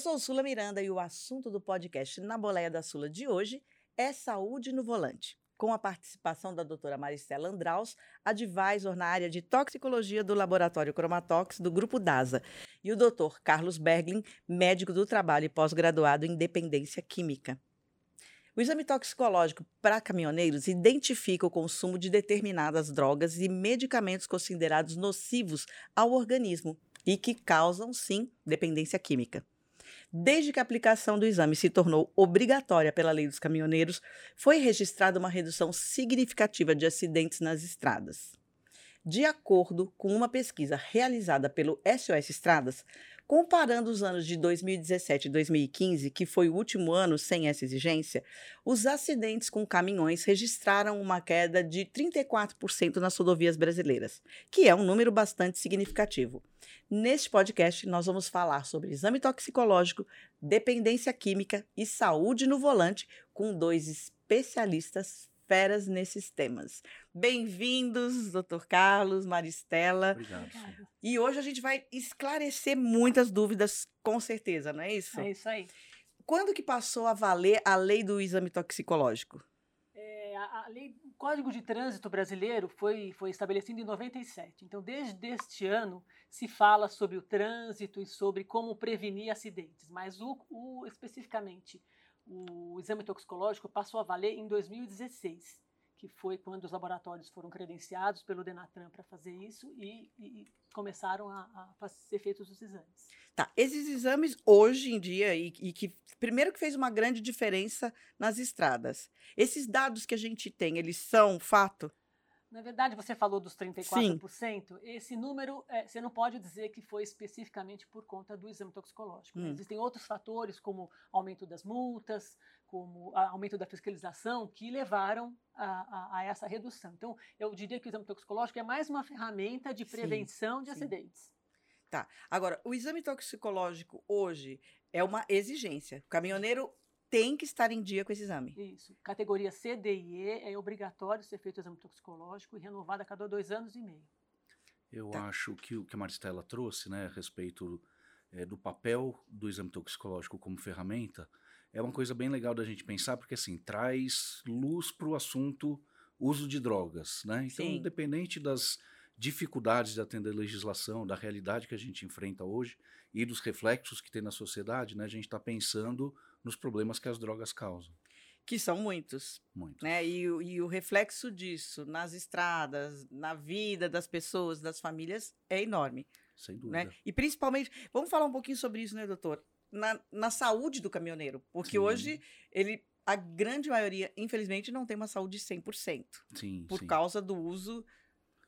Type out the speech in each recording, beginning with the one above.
sou Sula Miranda e o assunto do podcast Na Boleia da Sula de hoje é saúde no volante, com a participação da doutora Maristela Andraus, advisor na área de toxicologia do Laboratório Cromatox do Grupo DASA, e o doutor Carlos Berglin, médico do trabalho e pós-graduado em dependência química. O exame toxicológico para caminhoneiros identifica o consumo de determinadas drogas e medicamentos considerados nocivos ao organismo e que causam, sim, dependência química. Desde que a aplicação do exame se tornou obrigatória pela lei dos caminhoneiros, foi registrada uma redução significativa de acidentes nas estradas. De acordo com uma pesquisa realizada pelo SOS Estradas, comparando os anos de 2017 e 2015, que foi o último ano sem essa exigência, os acidentes com caminhões registraram uma queda de 34% nas rodovias brasileiras, que é um número bastante significativo. Neste podcast, nós vamos falar sobre exame toxicológico, dependência química e saúde no volante com dois especialistas feras nesses temas. Bem-vindos, doutor Carlos, Maristela. Obrigado. E hoje a gente vai esclarecer muitas dúvidas, com certeza, não é isso? É isso aí. Quando que passou a valer a lei do exame toxicológico? É, a, a lei, o Código de Trânsito brasileiro foi, foi estabelecido em 97. Então, desde este ano, se fala sobre o trânsito e sobre como prevenir acidentes. Mas o, o especificamente o exame toxicológico passou a valer em 2016, que foi quando os laboratórios foram credenciados pelo Denatran para fazer isso e, e começaram a, a, ser feitos os exames. Tá, esses exames hoje em dia, e, e, que primeiro que fez uma grande diferença nas estradas, esses dados que a gente tem, eles são fato? Na verdade, você falou dos 34%. Sim. Esse número, é, você não pode dizer que foi especificamente por conta do exame toxicológico. Hum. Existem outros fatores, como aumento das multas, como aumento da fiscalização, que levaram a, a, a, essa redução. Então, eu diria que o exame toxicológico é mais uma ferramenta de prevenção sim, de acidentes. Tá. Agora, o exame toxicológico hoje é uma exigência. O caminhoneiro tem que estar em dia com esse exame. Isso. Categoria C, D e E é obrigatório ser feito o exame toxicológico e renovado a cada dois anos e meio. Eu tá. acho que o que a Maristela trouxe, né, a respeito é, do papel do exame toxicológico como ferramenta, é uma coisa bem legal da gente pensar, porque assim, traz luz para o assunto uso de drogas, né? Então, Sim. independente das dificuldades de atender a legislação, da realidade que a gente enfrenta hoje e dos reflexos que tem na sociedade, né, a gente está pensando nos problemas que as drogas causam. Que são muitos. Muitos. Né? E, e o reflexo disso nas estradas, na vida das pessoas, das famílias, é enorme. Sem né? dúvida. Né? E principalmente, vamos falar um pouquinho sobre isso, né, doutor? Na, na saúde do caminhoneiro. Porque Sim. hoje ele a grande maioria, infelizmente, não tem uma saúde 100%. Sim, por sim. causa do uso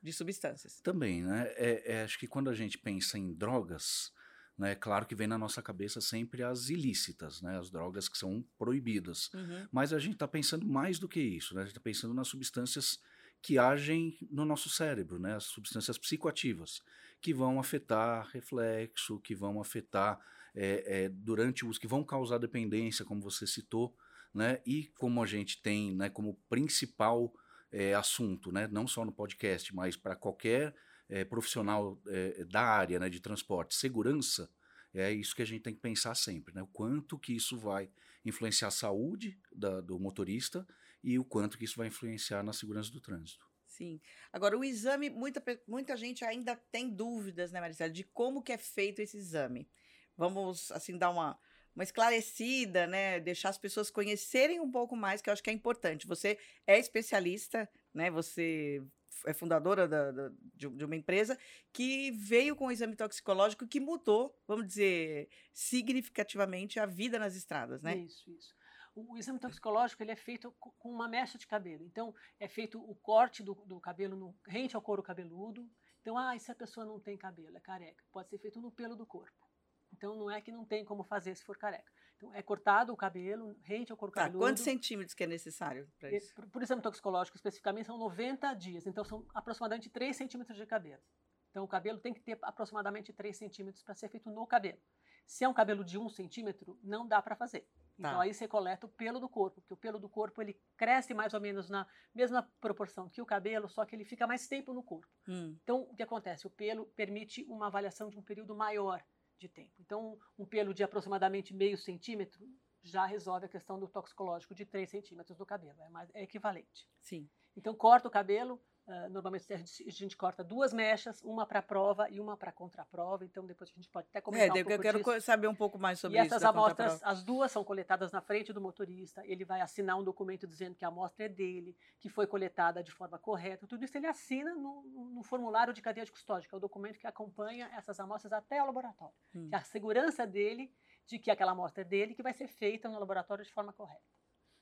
de substâncias. Também, né? É, é, acho que quando a gente pensa em drogas, né? Claro que vem na nossa cabeça sempre as ilícitas, né? as drogas que são proibidas. Uhum. Mas a gente está pensando mais do que isso, né? a gente está pensando nas substâncias que agem no nosso cérebro, né? as substâncias psicoativas, que vão afetar reflexo, que vão afetar é, é, durante o uso, que vão causar dependência, como você citou, né? e como a gente tem né, como principal é, assunto, né? não só no podcast, mas para qualquer é, profissional é, da área né, de transporte, segurança, é isso que a gente tem que pensar sempre, né? O quanto que isso vai influenciar a saúde da, do motorista e o quanto que isso vai influenciar na segurança do trânsito. Sim. Agora, o exame, muita, muita gente ainda tem dúvidas, né, Maricela, de como que é feito esse exame. Vamos, assim, dar uma, uma esclarecida, né? Deixar as pessoas conhecerem um pouco mais, que eu acho que é importante. Você é especialista, né? Você é fundadora da, da, de, de, uma empresa que veio com o exame toxicológico que mudou, vamos dizer, significativamente a vida nas estradas, né? Isso, isso. O, exame toxicológico ele é feito com uma mecha de cabelo. Então, é feito o corte do, do cabelo no, rente ao couro cabeludo. Então, ah, e se a pessoa não tem cabelo, é careca? Pode ser feito no pelo do corpo. Então, não é que não tem como fazer se for careca. Então, é cortado o cabelo, rente ao couro tá, cabeludo. Quantos centímetros que é necessário para isso? Por, por exame toxicológico, especificamente, são 90 dias. Então, são aproximadamente 3 centímetros de cabelo. Então, o cabelo tem que ter aproximadamente 3 centímetros para ser feito no cabelo. Se é um cabelo de 1 centímetro, não dá para fazer. Então, tá. aí você coleta o pelo do corpo, porque o pelo do corpo ele cresce mais ou menos na mesma proporção que o cabelo, só que ele fica mais tempo no corpo. Hum. Então, o que acontece? O pelo permite uma avaliação de um período maior de tempo. Então, um pelo de aproximadamente meio centímetro já resolve a questão do toxicológico de 3 centímetros do cabelo, é, mais, é equivalente. Sim. Então, corta o cabelo, Uh, normalmente a gente, corta duas mechas, uma para prova e uma para contraprova. Então depois a gente pode até comentar é, um pouco Eu quero disso. saber um pouco mais sobre e isso. E essas amostras, as duas são coletadas na frente do motorista. Ele vai assinar um documento dizendo que a amostra é dele, que foi coletada de forma correta. Tudo isso ele assina no, no formulário de cadeia de custódia, que é o documento que acompanha essas amostras até o laboratório. Hum. Que é a segurança dele de que aquela amostra é dele, que vai ser feita no laboratório de forma correta.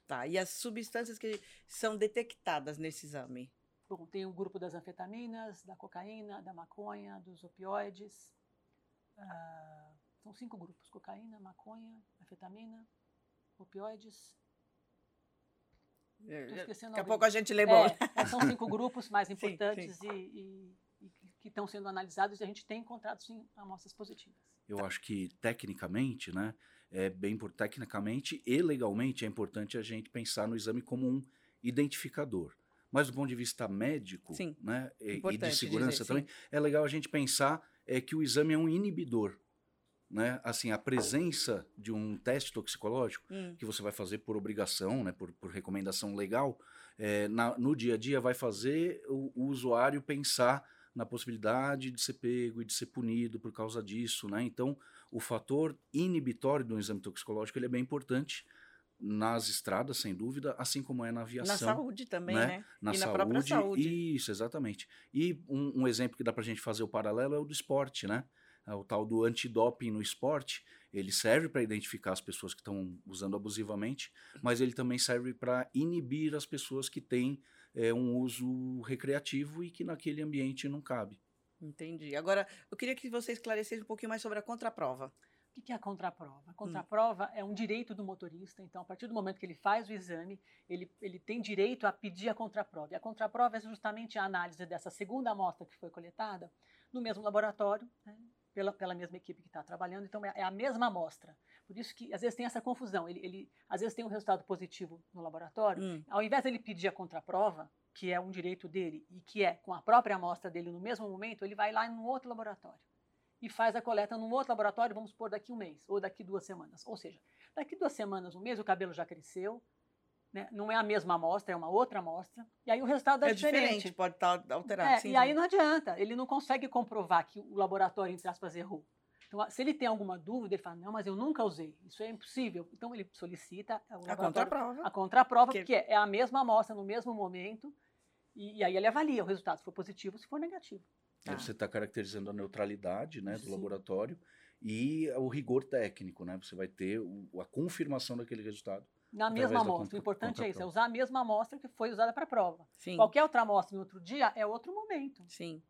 Tá. E as substâncias que são detectadas nesse exame? Bom, tem o grupo das anfetaminas, da cocaína, da maconha, dos opioides. Uh, são cinco grupos: cocaína, maconha, anfetamina, opioides. Estou esquecendo. Daqui a pouco a gente lembra. É, são cinco grupos mais importantes sim, sim. E, e, e, que estão sendo analisados e a gente tem encontrado sim amostras positivas. Eu acho que tecnicamente, né, é bem por tecnicamente e legalmente é importante a gente pensar no exame como um identificador. Mas do ponto de vista médico sim, né, e, e de segurança dizer, também, sim. é legal a gente pensar é, que o exame é um inibidor. Né? Assim, a presença de um teste toxicológico hum. que você vai fazer por obrigação, né, por, por recomendação legal, é, na, no dia a dia vai fazer o, o, usuário pensar na possibilidade de ser pego e de ser punido por causa disso. Né? Então, o fator inibitório do exame toxicológico ele é bem importante nas estradas, sem dúvida, assim como é na aviação. Na saúde também, né? né? Na e saúde, na própria saúde. Isso, exatamente. E um, um exemplo que dá para a gente fazer o paralelo é o do esporte, né? É o tal do antidoping no esporte. Ele serve para identificar as pessoas que estão usando abusivamente, mas ele também serve para inibir as pessoas que têm é, um uso recreativo e que naquele ambiente não cabe. Entendi. Agora, eu queria que você esclarecesse um pouquinho mais sobre a contraprova. O que é a contraprova? A contraprova hum. é um direito do motorista, então, a partir do momento que ele faz o exame, ele, ele tem direito a pedir a contraprova. E a contraprova é justamente a análise dessa segunda amostra que foi coletada no mesmo laboratório, né, pela, pela mesma equipe que está trabalhando, então é, é, a mesma amostra. Por isso que às vezes tem essa confusão. Ele, ele às vezes tem um resultado positivo no laboratório, hum. ao invés dele pedir a contraprova, que é um direito dele e que é com a própria amostra dele no mesmo momento, ele vai lá em um outro laboratório e faz a coleta num outro laboratório, vamos supor, daqui um mês ou daqui duas semanas. Ou seja, daqui duas semanas, um mês, o cabelo já cresceu, né? não é a mesma amostra, é uma outra amostra, e aí o resultado é, é diferente. diferente. Pode estar tá alterado. É, sim, e sim. aí não adianta, ele não consegue comprovar que o laboratório, entre aspas, errou. Então, se ele tem alguma dúvida, ele fala, não, mas eu nunca usei, isso é impossível. Então, ele solicita a contraprova. A contraprova, porque é a mesma amostra, no mesmo momento, e, e aí ele avalia o resultado, se for positivo, se for negativo. Tá. Você está caracterizando a neutralidade né, do Sim. laboratório e o rigor técnico, né? Você vai ter o, a confirmação daquele resultado. Na mesma amostra. O importante é isso, é usar a mesma amostra que foi usada para a prova. Sim. Qualquer outra amostra em outro dia é outro momento. Sim.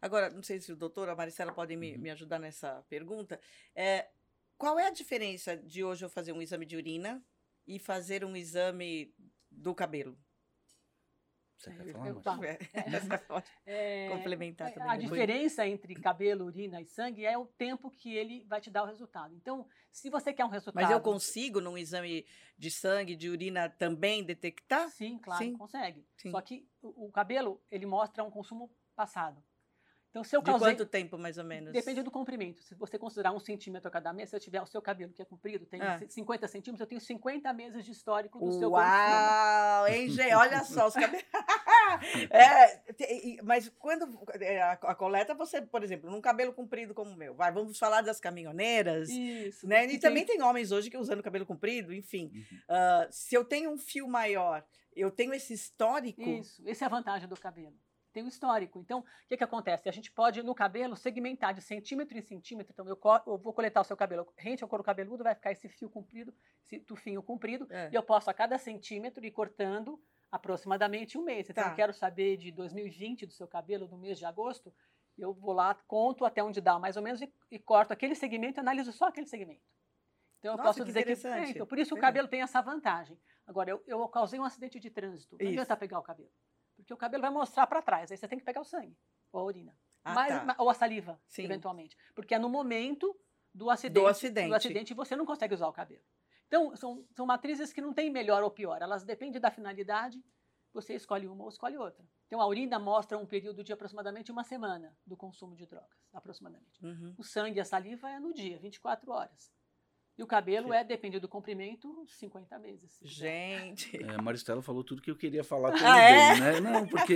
Agora, não sei se o doutor ou a Maricela podem me, uhum. me ajudar nessa pergunta. É, qual é a diferença de hoje eu fazer um exame de urina e fazer um exame do cabelo? Você quer falar, tá. é, complementar também. A diferença entre cabelo, urina e sangue é o tempo que ele vai te dar o resultado. Então, se você quer um resultado. Mas eu consigo, num exame de sangue, de urina, também detectar? Sim, claro, Sim. consegue. Sim. Só que o, o cabelo, ele mostra um consumo passado. Então, se eu de causei, quanto tempo, mais ou menos? Depende do comprimento. Se você considerar um centímetro a cada mês, se eu tiver o seu cabelo que é comprido, tem Ah. 50 centímetros, eu tenho 50 meses de histórico do seu consumo. Uau, hein, gente? Olha só, os cabelos. é, mas quando é, a, a coleta, você, por exemplo, num cabelo comprido como o meu, vai, vamos falar das caminhoneiras, Isso. né? E tem- também tem homens hoje que usando cabelo comprido, enfim. Uhum. Ah, se eu tenho um fio maior, eu tenho esse histórico. Isso, essa é a vantagem do cabelo. Tem um histórico. Então, o que, que acontece? A gente pode, no cabelo, segmentar de centímetro em centímetro. Então, eu, eu vou coletar o seu cabelo rente ao couro cabeludo, vai ficar esse fio comprido, esse tufinho comprido, É. e eu posso, a cada centímetro, ir cortando aproximadamente um mês. Então, Tá. eu quero saber de 2020 do seu cabelo, no mês de agosto, eu vou lá, conto até onde dá, mais ou menos, e, e corto aquele segmento e analiso só aquele segmento. Então, eu Nossa, posso que dizer que. é, então, por isso o É. cabelo tem essa vantagem. Agora, eu, eu causei um acidente de trânsito. Não Isso. adianta pegar o cabelo. Porque o cabelo vai mostrar para trás. Aí você tem que pegar o sangue ou a urina. Ah, Mas- tá. ou a saliva, Sim. eventualmente. Porque é no momento do acidente, acidente. do acidente você não consegue usar o cabelo. Então, são, são matrizes que não têm melhor ou pior. Elas dependem da finalidade você escolhe uma ou escolhe outra. Então, a urina mostra um período de aproximadamente uma semana do consumo de drogas, aproximadamente. Uhum. O sangue e a saliva é no dia, 24 horas. E o cabelo é, depende do comprimento, 50 meses. Gente. É, a Maristela falou tudo que eu queria falar também, ah, é? né? Não, porque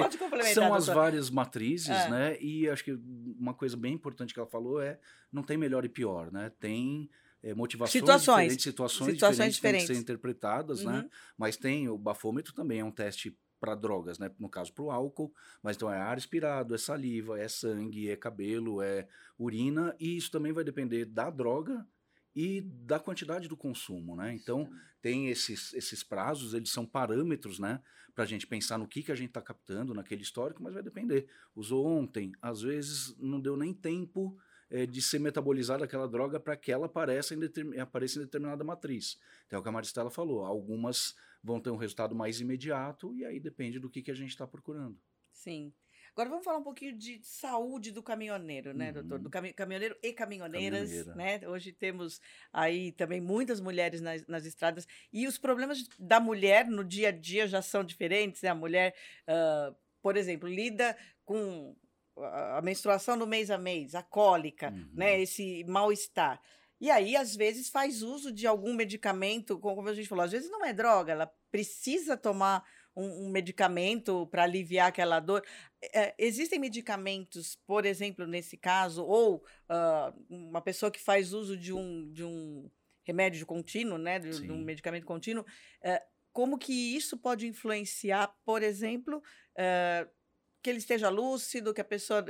são as várias matrizes, é. né? E acho que uma coisa bem importante que ela falou é não tem melhor e pior, né? Tem é, motivações situações. diferentes, situações, situações diferentes, diferentes. têm que ser interpretadas, né? uhum. né? Mas tem o bafômetro também é um teste para drogas, né? No caso, para o álcool, mas então é ar expirado, é saliva, é sangue, é cabelo, é urina, e isso também vai depender da droga e da quantidade do consumo, né? Então, tem esses, esses prazos, eles são parâmetros, né? Para a gente pensar no que, que a gente está captando naquele histórico, mas vai depender. Usou ontem, às vezes não deu nem tempo é, de ser metabolizada aquela droga para que ela apareça em, apareça em determinada matriz. Então, é o que a Maristela falou, algumas vão ter um resultado mais imediato e aí depende do que, que a gente está procurando. Sim. Agora vamos falar um pouquinho de saúde do caminhoneiro, né, uhum. doutor? Do cami caminhoneiro e caminhoneiras, né? Hoje temos aí também muitas mulheres nas, nas, estradas e os problemas da mulher no dia a dia já são diferentes, né? A mulher, uh, por exemplo, lida com a menstruação no mês a mês, a cólica, né? uhum. né? Esse mal-estar. E aí, às vezes, faz uso de algum medicamento, como a gente falou, às vezes não é droga, ela precisa tomar um, um medicamento para aliviar aquela dor. É, existem medicamentos, por exemplo, nesse caso, ou uh, uma pessoa que faz uso de um, de um remédio contínuo, né, de, de um medicamento contínuo, uh, como que isso pode influenciar, por exemplo, uh, que ele esteja lúcido, que a pessoa.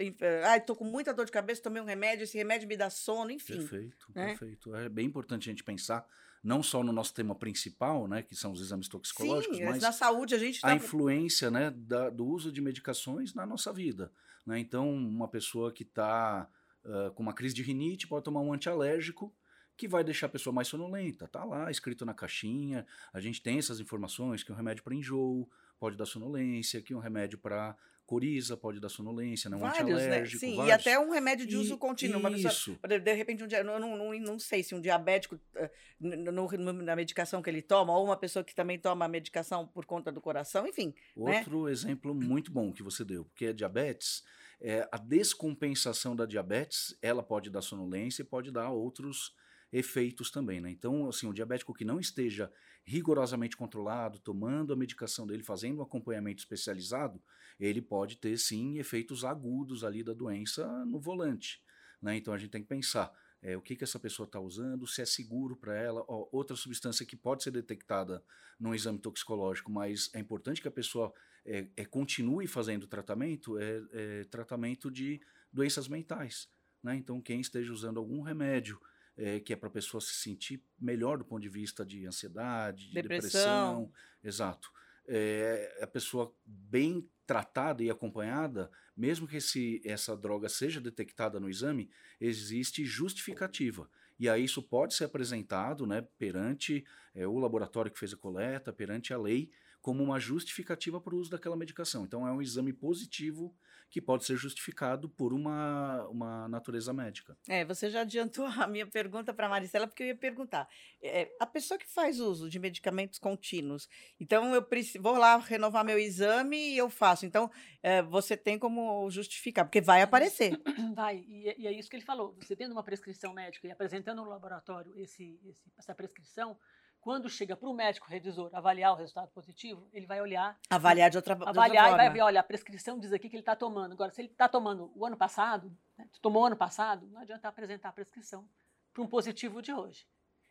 Ah, estou com muita dor de cabeça, tomei um remédio, esse remédio me dá sono, enfim. Perfeito, né? perfeito. É bem importante a gente pensar não só no nosso tema principal, né, que são os exames toxicológicos, Sim, mas na saúde a gente tá... a influência, né, da, do uso de medicações na nossa vida, né? Então, uma pessoa que está uh, com uma crise de rinite pode tomar um antialérgico que vai deixar a pessoa mais sonolenta. Tá lá escrito na caixinha. A gente tem essas informações que um remédio para enjoo pode dar sonolência, que um remédio para coriza pode dar sonolência, né? Um vários, né? antialérgico, né? Sim, vários. e até um remédio de uso e, contínuo. Uma isso. Pessoa, de repente, um dia, não, não, não sei se um diabético, uh, no, no, na medicação que ele toma, ou uma pessoa que também toma a medicação por conta do coração, enfim. Né? Outro né? exemplo muito bom que você deu, porque a diabetes, é, a descompensação da diabetes, ela pode dar sonolência e pode dar outros efeitos também, né? Então, assim, o diabético que não esteja rigorosamente controlado, tomando a medicação dele, fazendo um acompanhamento especializado, ele pode ter sim efeitos agudos ali da doença no volante, né? Então a gente tem que pensar é, o que, que essa pessoa está usando, se é seguro para ela, ó, outra substância que pode ser detectada num exame toxicológico, mas é importante que a pessoa é, é continue fazendo tratamento, é, é tratamento de doenças mentais. Né? Então, quem esteja usando algum remédio é, que é para a pessoa se sentir melhor do ponto de vista de ansiedade, de depressão. depressão exato. É, a pessoa bem tratada e acompanhada, mesmo que esse, essa droga seja detectada no exame, existe justificativa. E aí isso pode ser apresentado né, perante é, o laboratório que fez a coleta, perante a lei, como uma justificativa para o uso daquela medicação. Então é um exame positivo que pode ser justificado por uma, uma natureza médica. É, você já adiantou a minha pergunta para a Maricela, porque eu ia perguntar. É, a pessoa que faz uso de medicamentos contínuos, então eu preciso, vou lá renovar meu exame e eu faço. Então, é, você tem como justificar, porque vai aparecer. Vai, e, é, e, é isso que ele falou. Você tendo uma prescrição médica e apresentando no laboratório esse, esse, essa prescrição, quando chega para o médico revisor avaliar o resultado positivo, ele vai olhar. Avaliar de outra, avaliar de outra e vai ver, olha, a prescrição diz aqui que ele está tomando. Agora, se ele está tomando o ano passado, né, tomou ano passado, não adianta apresentar a prescrição para um positivo de hoje.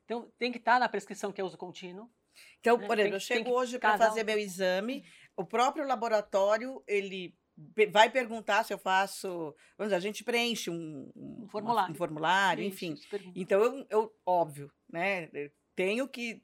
Então, tem que estar tá na prescrição que é uso contínuo. Então, né? por exemplo, eu chego hoje para fazer meu exame, o próprio laboratório, ele vai perguntar se eu faço. Vamos dizer, a gente preenche um, um, um formulário, um formulário enfim. Então, eu, eu, óbvio, né? Tenho que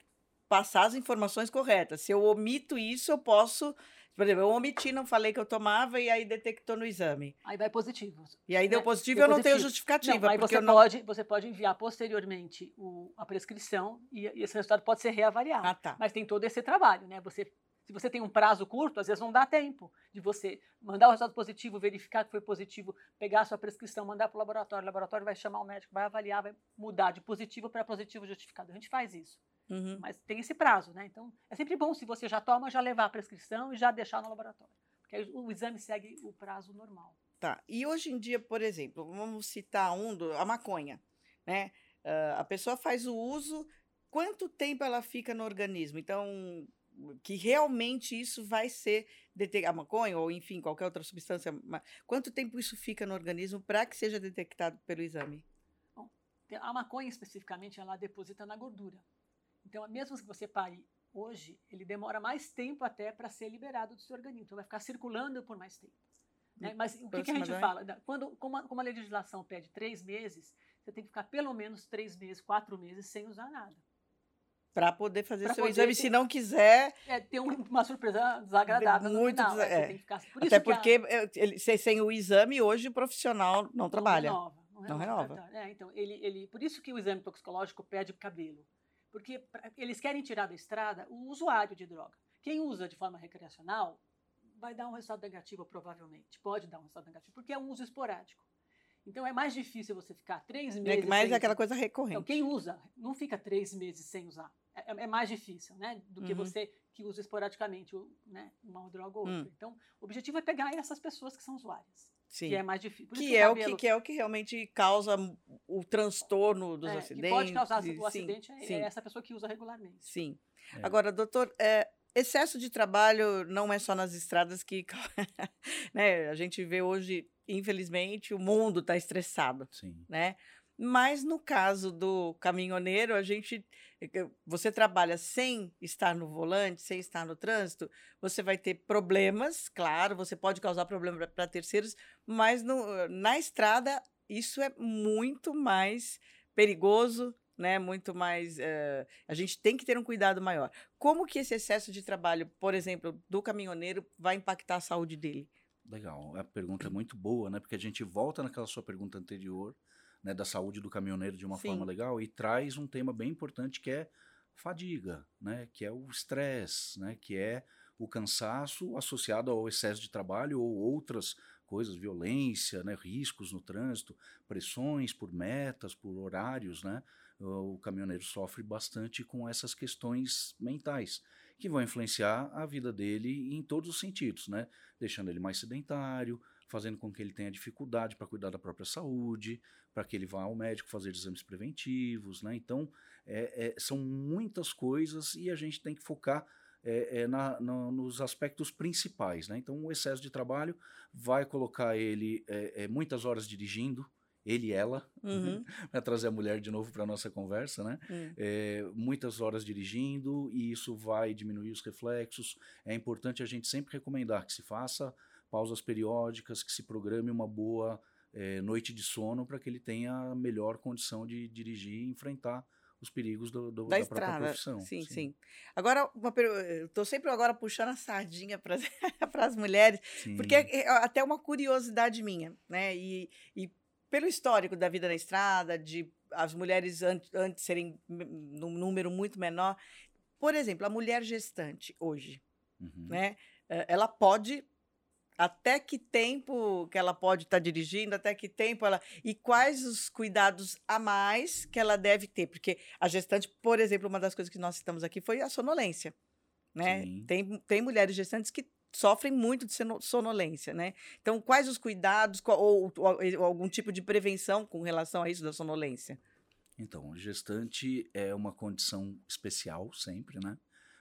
passar as informações corretas. Se eu omito isso, eu posso. Por exemplo, eu omiti, não falei que eu tomava e aí detectou no exame. Aí vai positivo. E aí né? deu positivo e eu não tenho justificativa. Não, aí você, não... pode, você pode enviar posteriormente o, a prescrição e, e, esse resultado pode ser reavaliado. Ah, tá. Mas tem todo esse trabalho, né? Você, se você tem um prazo curto, às vezes não dá tempo de você mandar o resultado positivo, verificar que foi positivo, pegar a sua prescrição, mandar para o laboratório. O laboratório vai chamar o médico, vai avaliar, vai mudar de positivo para positivo justificado. A gente faz isso. Uhum. Mas tem esse prazo, né? Então, é sempre bom se você já toma, já levar a prescrição e já deixar no laboratório. Porque aí o exame segue o prazo normal. Tá. E hoje em dia, por exemplo, vamos citar um, do, a maconha, né? Uh, a pessoa faz o uso, quanto tempo ela fica no organismo? Então, que realmente isso vai ser detectado, a maconha ou enfim, qualquer outra substância, quanto tempo isso fica no organismo para que seja detectado pelo exame? Bom, a maconha especificamente, ela deposita na gordura. Então, mesmo que você pare hoje, ele demora mais tempo até para ser liberado do seu organismo. Então, vai ficar circulando por mais tempo. Né? Mas o que, que, a gente fala? Quando, como a, como a legislação pede três meses, você tem que ficar pelo menos três meses, quatro meses sem usar nada. Para poder fazer pra seu poder exame, ter, se não quiser. É, ter uma surpresa desagradável muito no final. Né? É. Ficar, por Até porque a, ele, sem o exame, hoje o profissional não, não trabalha. Renova, não renova. Não renova. É, então, ele, ele, por isso que o exame toxicológico pede cabelo. Porque pra, eles querem tirar da estrada o usuário de droga. Quem usa de forma recreacional vai dar um resultado negativo, provavelmente. Pode dar um resultado negativo, porque é um uso esporádico. Então é mais difícil você ficar três é meses. É mais sem... aquela coisa recorrente. Então, quem usa não fica três meses sem usar. É, é, é mais difícil, né? Do que uhum. você que usa esporadicamente né, uma droga ou outra. Hum. Então, o objetivo é pegar essas pessoas que são usuárias. Sim. Que é mais difícil. Que, é o cabelo... que, que, é o que realmente causa o transtorno dos é, acidentes. Que pode causar o sim, acidente é, sim. é essa pessoa que usa regularmente. Sim. É. Agora, doutor, é, excesso de trabalho não é só nas estradas que. né, a gente vê hoje, infelizmente, o mundo está estressado. Sim. Né? Mas no caso do caminhoneiro, a gente eh, você trabalha sem estar no volante, sem estar no trânsito, você vai ter problemas, claro, você pode causar problema para terceiros, mas no, na estrada isso é muito mais perigoso, né? Muito mais. Uh, a gente tem que ter um cuidado maior. Como que esse excesso de trabalho, por exemplo, do caminhoneiro, vai impactar a saúde dele? Legal, a pergunta é muito boa, né? Porque a gente volta naquela sua pergunta anterior né, da saúde do caminhoneiro de uma Sim. forma legal e traz um tema bem importante que é fadiga, né, que é o estresse, né, que é o cansaço associado ao excesso de trabalho ou outras coisas, violência, né, riscos no trânsito, pressões por metas, por horários, né, o caminhoneiro sofre bastante com essas questões mentais que vão influenciar a vida dele em todos os sentidos, né, deixando ele mais sedentário, fazendo com que ele tenha dificuldade para cuidar da própria saúde, para que ele vá ao médico fazer exames preventivos, né? Então, é, é, são muitas coisas e a gente tem que focar é, é na, na, nos aspectos principais, né? Então, o excesso de trabalho vai colocar ele é, é, muitas horas dirigindo, ele e ela, uhum. vai trazer a mulher de novo para a nossa conversa, né? Uhum. muitas horas dirigindo e isso vai diminuir os reflexos. É importante a gente sempre recomendar que se faça pausas periódicas, que se programe uma boa é, noite de sono para que ele tenha a melhor condição de dirigir e enfrentar os perigos do, do, da, da estrada. própria profissão. Sim, sim. sim. Agora, estou sempre agora puxando a sardinha para as mulheres, sim. porque é, é até uma curiosidade minha, né? E, e pelo histórico da vida na estrada, de as mulheres antes, antes serem num número muito menor. Por exemplo, a mulher gestante hoje, uhum. né? Eh, ela pode até que tempo que ela pode estar tá dirigindo, até que tempo ela. E quais os cuidados a mais que ela deve ter? Porque a gestante, por exemplo, uma das coisas que nós citamos aqui foi a sonolência. Né? Tem, tem mulheres gestantes que sofrem muito de sonolência, né? Então, quais os cuidados ou, ou, ou, algum tipo de prevenção com relação a isso da sonolência? Então, gestante é uma condição especial sempre, né?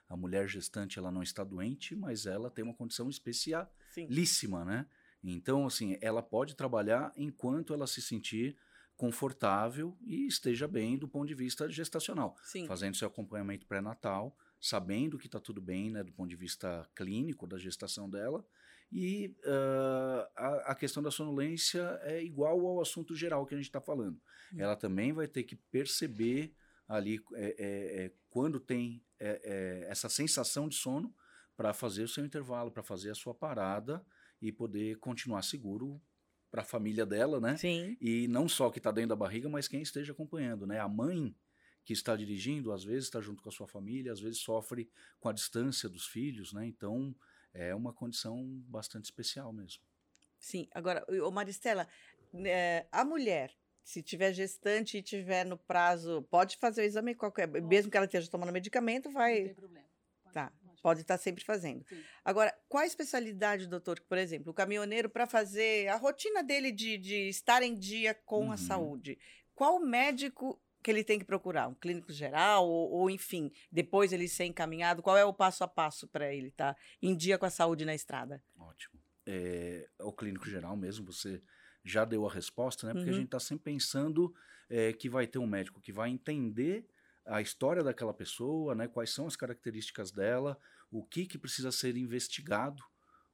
A mulher gestante ela não está doente, mas ela tem uma condição especialíssima, né? Então, assim, ela pode trabalhar enquanto ela se sentir confortável e esteja bem do ponto de vista gestacional, Sim. fazendo seu acompanhamento pré-natal, sabendo que está tudo bem, né, do ponto de vista clínico da gestação dela. E uh, a, a, questão da sonolência é igual ao assunto geral que a gente está falando. Hum. Ela também vai ter que perceber ali é, é, é, quando tem é, é, essa sensação de sono para fazer o seu intervalo, para fazer a sua parada e poder continuar seguro para a família dela, né? Sim. E não só que está dentro da barriga, mas quem esteja acompanhando, né? A mãe que está dirigindo, às vezes está junto com a sua família, às vezes sofre com a distância dos filhos, né? Então é uma condição bastante especial mesmo. Sim. Agora, o Maristela, é, a mulher se tiver gestante e tiver no prazo, pode fazer o exame qualquer, pode. mesmo que ela esteja tomando medicamento, vai. Não tem problema. Pode, tá. Pode, pode estar sempre fazendo. Sim. Agora, qual a especialidade, doutor? Por exemplo, o caminhoneiro, para fazer a rotina dele de, de estar em dia com uhum. a saúde, qual médico que ele tem que procurar? Um clínico geral ou, ou, enfim, depois ele ser encaminhado? Qual é o passo a passo para ele estar tá em dia com a saúde na estrada? Ótimo. É, o clínico geral mesmo, você já deu a resposta, né? Porque uhum. a gente está sempre pensando é, que vai ter um médico que vai entender a história daquela pessoa, né? Quais são as características dela, o que, que precisa ser investigado,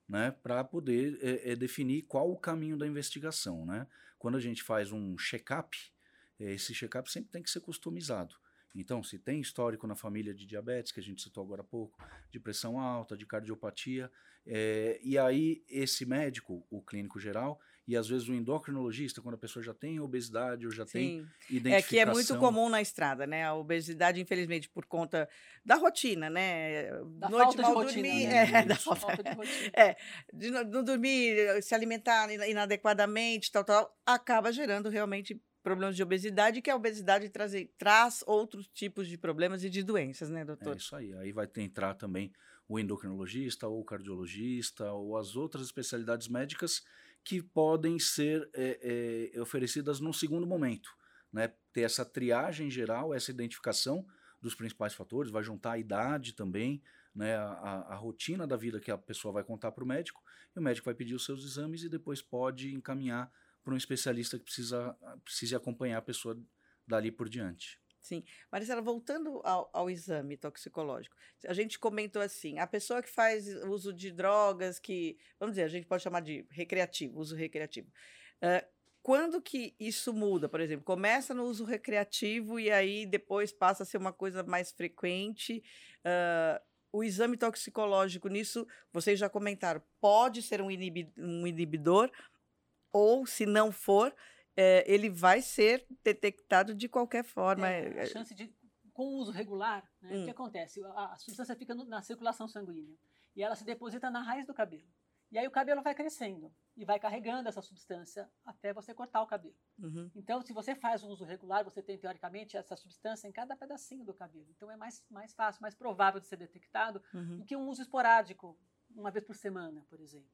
né? Para poder é, é, definir qual o caminho da investigação, né? Quando a gente faz um check-up, esse check-up sempre tem que ser customizado. Então, se tem histórico na família de diabetes, que a gente citou agora há pouco, de pressão alta, de cardiopatia, é, e aí esse médico, o clínico geral, e às vezes o endocrinologista, quando a pessoa já tem obesidade ou já Sim. tem identificação... É que é muito comum na estrada, né? A obesidade, infelizmente, por conta da rotina, né? Da Noite falta mal de rotina, dormir, né? é, da falta, falta de rotina. É, de não dormir, se alimentar inadequadamente, tal, tal, acaba gerando realmente problemas de obesidade, que a obesidade traz, traz outros tipos de problemas e de doenças, né, doutor? É isso aí. Aí vai entrar também o endocrinologista, ou o cardiologista, ou as outras especialidades médicas que podem ser é, é, oferecidas num segundo momento. Né? Ter essa triagem geral, essa identificação dos principais fatores, vai juntar a idade também, né, a, a, rotina da vida que a pessoa vai contar para o médico, e o médico vai pedir os seus exames e depois pode encaminhar para um especialista que precisa precise acompanhar a pessoa dali por diante. Sim. Maricela, voltando ao, ao, exame toxicológico, a gente comentou assim, a pessoa que faz uso de drogas, que, vamos dizer, a gente pode chamar de recreativo, uso recreativo. Uh, quando que isso muda, por exemplo? Começa no uso recreativo e aí depois passa a ser uma coisa mais frequente. Uh, o exame toxicológico nisso, vocês já comentaram, pode ser um, um inibidor, ou se não for, é, ele vai ser detectado de qualquer forma. É, a chance de, com o uso regular, né, hum. o que hum. acontece? A, a substância fica no, na circulação sanguínea e ela se deposita na raiz do cabelo. E aí o cabelo vai crescendo e vai carregando essa substância até você cortar o cabelo. Uhum. Então, se você faz um uso regular, você tem teoricamente essa substância em cada pedacinho do cabelo. Então é mais, mais fácil, mais provável de ser detectado uhum. do que um uso esporádico, uma vez por semana, por exemplo.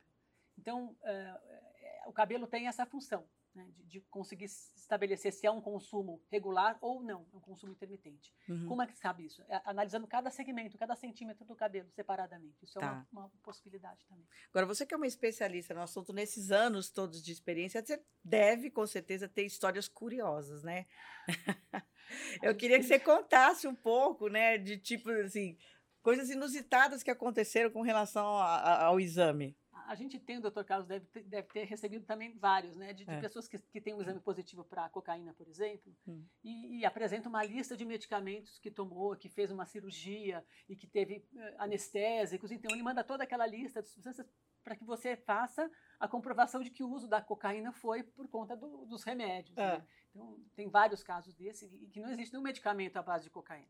Então, uh, o cabelo tem essa função. Né, de, de, conseguir estabelecer se é um consumo regular ou não, é um consumo intermitente. Uhum. Como é que sabe isso? É, analisando cada segmento, cada centímetro do cabelo separadamente. Isso tá. é uma, uma, possibilidade também. Agora, você que é uma especialista no assunto, nesses anos todos de experiência, você deve, com certeza, ter histórias curiosas, né? Eu queria que você contasse um pouco, né, de tipo assim, coisas inusitadas que aconteceram com relação a, a, ao exame a gente tem, o doutor Carlos deve ter, deve ter recebido também vários, né? De, de é. pessoas que, que têm um exame positivo para cocaína, por exemplo, hum. e, e apresenta uma lista de medicamentos que tomou, que fez uma cirurgia e que teve uh, anestésicos. Então, ele manda toda aquela lista de substâncias para que você faça a comprovação de que o uso da cocaína foi por conta do, dos remédios. É. Né? Então, tem vários casos desse e que não existe nenhum medicamento à base de cocaína.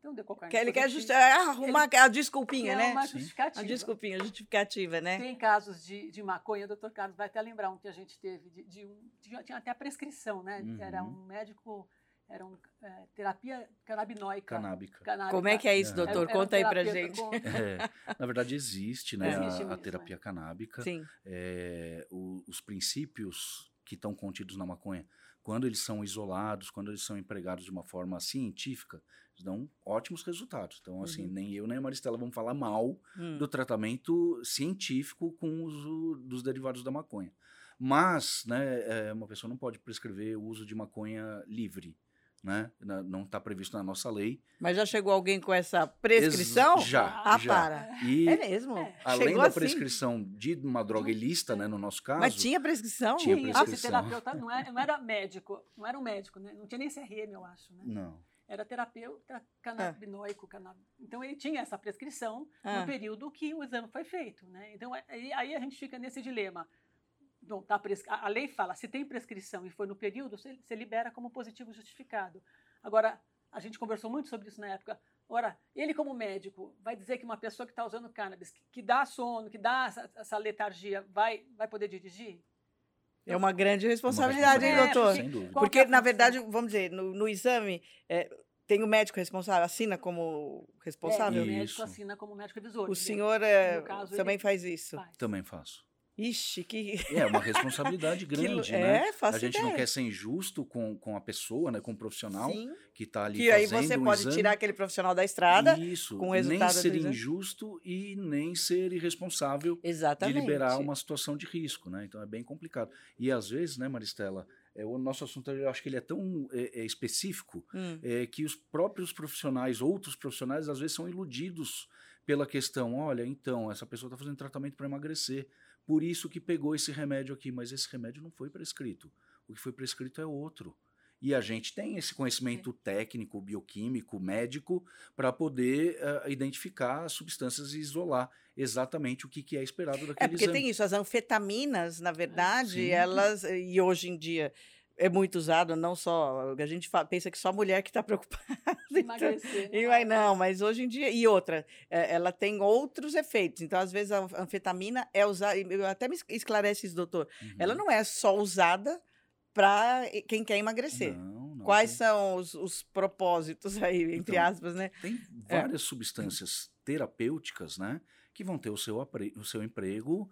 Então, de cocaína. Que ele quer just, é, arrumar ele, a desculpinha, né? Uma justificativa. A desculpinha, a justificativa, né? Tem casos de, de maconha, doutor Carlos vai até lembrar um que a gente teve, de, de um, tinha até a prescrição, né? Uhum. Era um médico, era um, é, terapia canabinoica. Canábica. canábica. Como é que é isso, doutor? Era, Conta aí pra gente. É, na verdade, existe, né? Existe a, mesmo, a, terapia né? canábica. Sim. É, o, os princípios que estão contidos na maconha, quando eles são isolados, quando eles são empregados de uma forma científica, dão ótimos resultados. Então, assim, uhum. nem eu nem a Maristela vamos falar mal uhum. do tratamento científico com o uso dos derivados da maconha. Mas, né, é, uma pessoa não pode prescrever o uso de maconha livre. Né? Não está previsto na nossa lei. Mas já chegou alguém com essa prescrição? Ex já. Ah, já. para. E, é mesmo? Além chegou da assim? prescrição de uma droga ilícita, né, no nosso caso. Mas tinha prescrição? Tinha prescrição. Esse terapeuta não era, não era médico, não era um médico, né? Não tinha nem CRM, eu acho, né? Não era terapeuta canabinoico. Canab... Então, ele tinha essa prescrição no período que o exame foi feito. Né? Então, aí, aí a gente fica nesse dilema. Bom, tá pres... A lei fala, se tem prescrição e foi no período, você, você libera como positivo justificado. Agora, a gente conversou muito sobre isso na época. Ora, ele como médico vai dizer que uma pessoa que está usando cannabis, que, que, dá sono, que dá essa, essa, letargia, vai, vai poder dirigir? É uma grande responsabilidade, hein, É, doutor? Sem dúvida. Qual Porque, que é a na verdade, vamos dizer, no, no exame, é, tem o médico responsável, assina como responsável? É, o médico Isso. assina como médico revisor. O senhor é, caso, também faz isso? Faz. Também faço. Ixi, que. É uma responsabilidade que grande, lu- né? É, faço A gente ideia. não quer ser injusto com, com a pessoa, né? Com o profissional Sim. que está ali Que aí você um pode exame. tirar aquele profissional da estrada. Isso, com o nem resultado do ser injusto e nem ser irresponsável Exatamente. de liberar uma situação de risco, né? Então é bem complicado. E às vezes, né, Maristela, é, o nosso assunto eu acho que ele é tão é, é, específico Hum, é, que os próprios profissionais, outros profissionais, às vezes são iludidos pela questão, olha, então, essa pessoa está fazendo tratamento para emagrecer, por isso que pegou esse remédio aqui, mas esse remédio não foi prescrito. O que foi prescrito é outro. E a gente tem esse conhecimento técnico, bioquímico, médico, para poder eh, identificar as substâncias e isolar exatamente o que, que é esperado daquele É porque exame. tem isso, as anfetaminas, na verdade, sim. elas, e hoje em dia é muito usado, não só, a gente fa- pensa que só mulher que está preocupada. então, Emagrecer. E vai, não, mas hoje em dia. E outra, é, ela tem outros efeitos. Então, às vezes, a anfetamina é usada. Eu até me es- esclarece isso, doutor. Uhum. Ela não é só usada para quem quer emagrecer. Não, não, Quais tem- são os, os propósitos aí, entre Então, aspas, né? Tem várias substâncias terapêuticas, né? Que vão ter o seu, apre- o seu emprego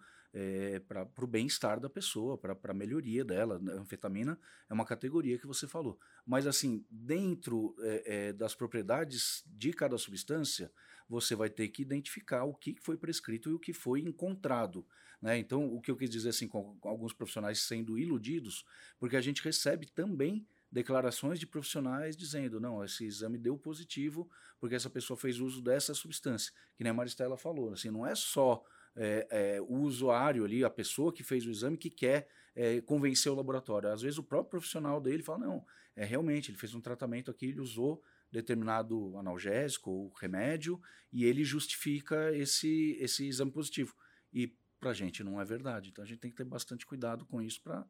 para o bem-estar da pessoa, para a melhoria dela. A anfetamina é uma categoria que você falou. Mas, assim, dentro eh, eh, das propriedades de cada substância, você vai ter que identificar o que foi prescrito e o que foi encontrado. Né? Então, o que eu quis dizer assim, com, com alguns profissionais sendo iludidos, porque a gente recebe também declarações de profissionais dizendo, não, esse exame deu positivo porque essa pessoa fez uso dessa substância, que nem a Maristela falou, assim, não é só é, é, o usuário ali, a pessoa que fez o exame que quer é, convencer o laboratório. Às vezes o próprio profissional dele fala, não, é realmente, ele fez um tratamento aqui, ele usou determinado analgésico ou remédio e ele justifica esse, esse exame positivo. E pra gente não é verdade. Então a gente tem que ter bastante cuidado com isso para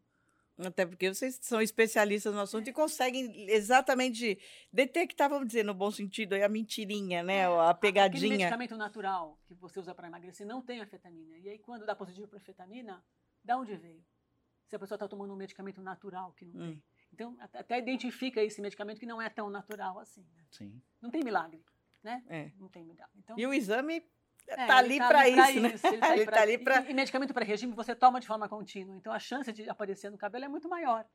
Até porque vocês são especialistas no assunto e conseguem exatamente detectar, vamos dizer, no bom sentido, a mentirinha, né? A Aquele pegadinha. medicamento natural que você usa para emagrecer não tem anfetamina. E aí, quando dá positivo para anfetamina, da onde veio? Se a pessoa está tomando um medicamento natural que não Hum. tem. Então, at- até identifica esse medicamento que não é tão natural assim. né? sim. Não tem milagre, né? É. Não tem milagre. Então, E o exame é, tá ali ele para isso, né? ele tá Ele pra- tá ali e- pra- E, medicamento para regime você toma de forma contínua. Então, a chance de aparecer no cabelo é muito maior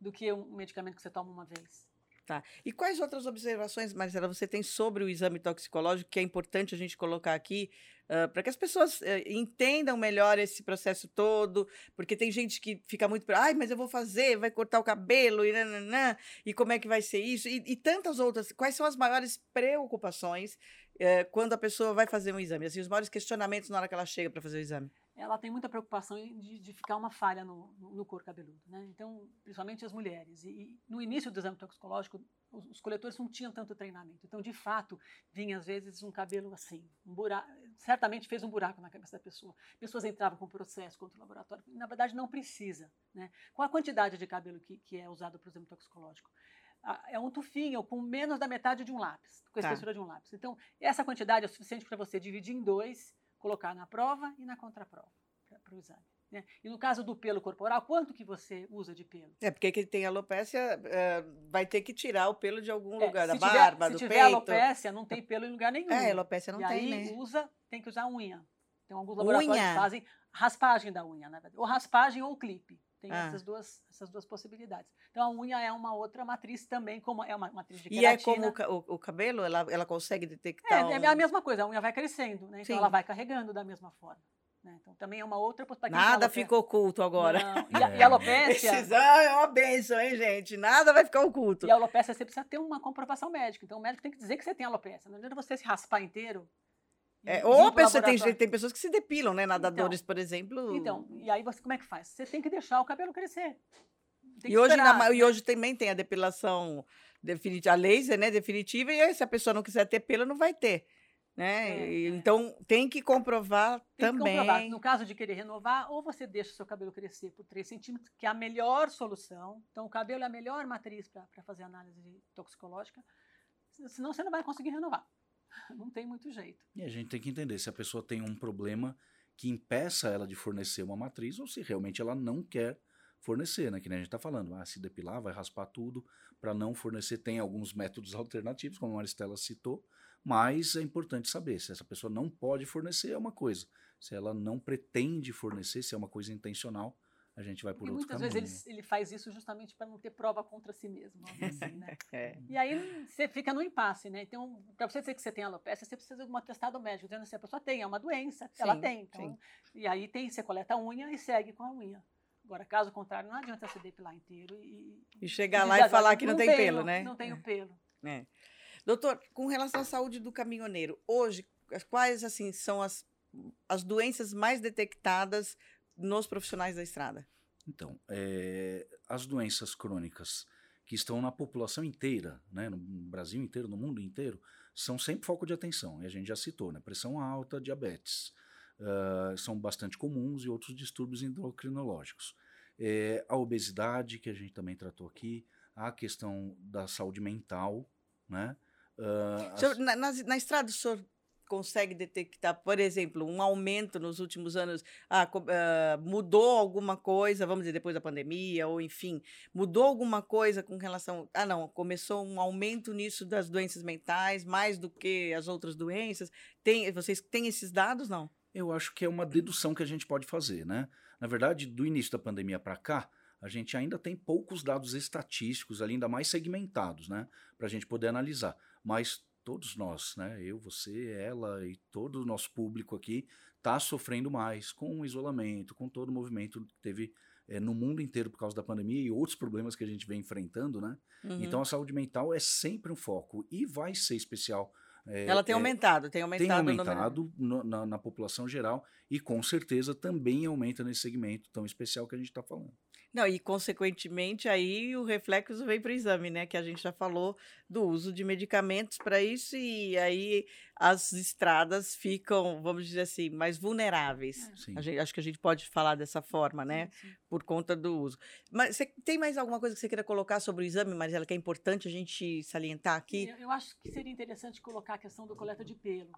do que um medicamento que você toma uma vez. Tá. E quais outras observações, Marcela, você tem sobre o exame toxicológico que é importante a gente colocar aqui para que as pessoas eh, entendam melhor esse processo todo? Porque tem gente que fica muito, ai, mas eu vou fazer, vai cortar o cabelo e nananã, e como é que vai ser isso? E, e tantas outras. Quais são as maiores preocupações eh, quando a pessoa vai fazer um exame? Assim, os maiores questionamentos na hora que ela chega para fazer o exame? ela tem muita preocupação de, de ficar uma falha no, no, no couro cabeludo, né? Então, principalmente as mulheres. E, e no início do exame toxicológico, os, os coletores não tinham tanto treinamento. Então, de fato, vinha às vezes um cabelo assim, um buraco, certamente fez um buraco na cabeça da pessoa. Pessoas entravam com processo contra o laboratório. Na verdade, não precisa, né? Qual a quantidade de cabelo que, que é usado para o exame toxicológico? É um tufinho com menos da metade de um lápis, com a Tá. espessura de um lápis. Então, essa quantidade é suficiente para você dividir em dois, colocar na prova e na contraprova para o exame. Né? E no caso do pelo corporal, quanto que você usa de pelo? É, porque quem tem alopécia eh, vai ter que tirar o pelo de algum É, lugar, da se tiver- barba, se do tiver peito. alopécia, não tem pelo em lugar nenhum. É, alopécia não e tem, aí né? usa, tem que usar unha. Então, alguns laboratórios Unha? fazem raspagem da unha, na verdade. Ou raspagem ou clipe. Tem Ah. essas, duas, essas duas possibilidades. Então, a unha é uma outra matriz também, como é uma matriz de E é queratina. como o, o- o cabelo? Ela, ela consegue É, detectar. é um- a mesma coisa, a unha vai crescendo, né? Então Sim. ela vai carregando da mesma forma. né? Então também é uma outra possibilidade. Nada ficou oculto agora. Não. E, a, e É. a alopécia. Esses, ah, é uma benção, hein, gente? Nada vai ficar oculto. E a alopécia você precisa ter uma comprovação médica. Então o médico tem que dizer que você tem alopécia. Não adianta você se raspar inteiro. É, ou pessoa tem, tem pessoas que se depilam, né? Nadadores, por exemplo. Então, e aí você como é que faz? Você tem que deixar o cabelo crescer. E que hoje, esperar, na e né? hoje também tem a depilação definitiva, a laser, né? Definitiva, e aí, se a pessoa não quiser ter pelo, não vai ter. Né? É, é. Então tem que comprovar Tem que também. comprovar. No caso de querer renovar, ou você deixa o seu cabelo crescer por 3 centímetros, que é a melhor solução. Então, o cabelo é a melhor matriz para fazer análise toxicológica. Se- Senão, você não vai conseguir renovar. Não tem muito jeito. E a gente tem que entender se a pessoa tem um problema que impeça ela de fornecer uma matriz ou se realmente ela não quer fornecer, né? Que nem a gente está falando, ah, se depilar, vai raspar tudo, para não fornecer. Tem alguns métodos alternativos, como a Maristela citou, mas é importante saber se essa pessoa não pode fornecer é uma coisa, se ela não pretende fornecer, se é uma coisa intencional, a gente vai por Porque outro muitas caminho. vezes ele, ele faz isso justamente para não ter prova contra si mesmo. Assim, né? É. E aí você fica no impasse, né? Então, para você dizer que você tem alopecia, você precisa de um atestado médico, dizendo assim, a pessoa tem, é uma doença, ela Sim, tem. Então, e aí tem, você coleta a unha e segue com a unha. Agora, caso contrário, não adianta você depilar inteiro e... E chegar e lá e falar "Agora, que não, tem pelo, né? Não tem o pelo. É. Doutor, com relação à saúde do caminhoneiro, hoje, quais assim são as, as doenças mais detectadas nos profissionais da estrada? Então, é, as doenças crônicas que estão na população inteira, né, no Brasil inteiro, no mundo inteiro, são sempre foco de atenção. E a gente já citou, né, pressão alta, diabetes, uh, são bastante comuns e outros distúrbios endocrinológicos. É, a obesidade, que a gente também tratou aqui, a questão da saúde mental, né? Uh, Senhor, na, na, na, estrada, o senhor consegue detectar, por exemplo, um aumento nos últimos anos? Ah, uh, mudou alguma coisa, vamos dizer, depois da pandemia, ou enfim, mudou alguma coisa com relação. Ah, não, começou um aumento nisso das doenças mentais, mais do que as outras doenças. Tem, vocês têm esses dados, não? Eu acho que é uma dedução que a gente pode fazer, né? Na verdade, do início da pandemia para cá, a gente ainda tem poucos dados estatísticos, ainda mais segmentados, né? Para a gente poder analisar. Mas todos nós, né? Eu, você, ela e todo o nosso público aqui está sofrendo mais com o isolamento, com todo o movimento que teve é, no mundo inteiro por causa da pandemia e outros problemas que a gente vem enfrentando, né? Uhum. Então a saúde mental é sempre um foco e vai ser especial é, Ela tem é, aumentado, tem aumentado. Tem aumentado no, na, na, população geral e com certeza também aumenta nesse segmento tão especial que a gente está falando. Não, e consequentemente aí o reflexo vem para o exame, né? Que a gente já falou do uso de medicamentos para isso e aí as estradas ficam, vamos dizer assim, mais vulneráveis. É. Gente, acho que a gente pode falar dessa forma, né? Sim, sim. Por conta do uso. Mas você tem mais alguma coisa que você queira colocar sobre o exame, Marisela, que é importante a gente salientar aqui? Eu, eu acho que seria interessante colocar a questão do coleta de pelo.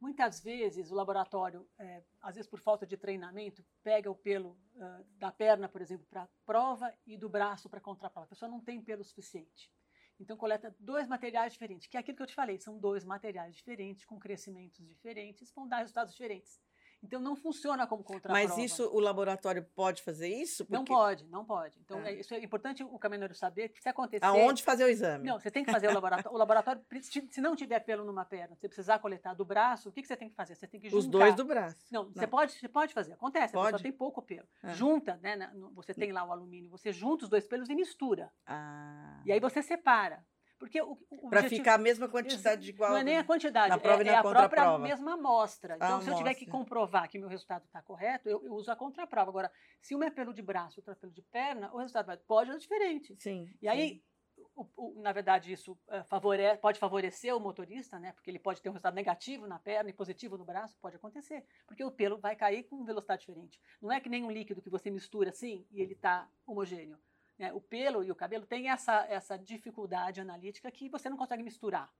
Muitas vezes o laboratório, é, às vezes por falta de treinamento, pega o pelo uh, da perna, por exemplo, para prova e do braço para contraprova. A pessoa não tem pelo suficiente. Então coleta dois materiais diferentes, que é aquilo que eu te falei, são dois materiais diferentes, com crescimentos diferentes, vão dar resultados diferentes. Então não funciona como contra Mas isso o laboratório pode fazer isso? Porque... Não pode, não pode. Então ah. é, isso é importante o caminhoneiro saber que se acontecer. Aonde fazer o exame? Não, você tem que fazer o laboratório. o laboratório, se não tiver pelo numa perna, você precisar coletar do braço, o que, que você tem que fazer? Você tem que juntar. Os dois do braço. Não, não. Você, pode, você pode fazer. Acontece, pode? pessoa tem pouco pelo. Ah. Junta, né? Você tem lá o alumínio, você junta os dois pelos e mistura. Ah. E aí você separa. Porque o, o Para ficar a mesma quantidade igual. Não é nem a quantidade, na prova é, e na é a própria prova. mesma amostra. Então, a se eu tiver que comprovar que meu resultado está correto, eu, eu, uso a contraprova. Agora, se uma é pelo de braço, outra é pelo de perna, o resultado vai, pode ser diferente. Sim. E aí, sim. O, o, na verdade, isso uh, favorece, pode favorecer o motorista, né? Porque ele pode ter um resultado negativo na perna e positivo no braço, pode acontecer. Porque o pelo vai cair com velocidade diferente. Não é que nem um líquido que você mistura assim e ele está homogêneo. Né? O pelo e o cabelo têm essa, essa dificuldade analítica que você não consegue misturar.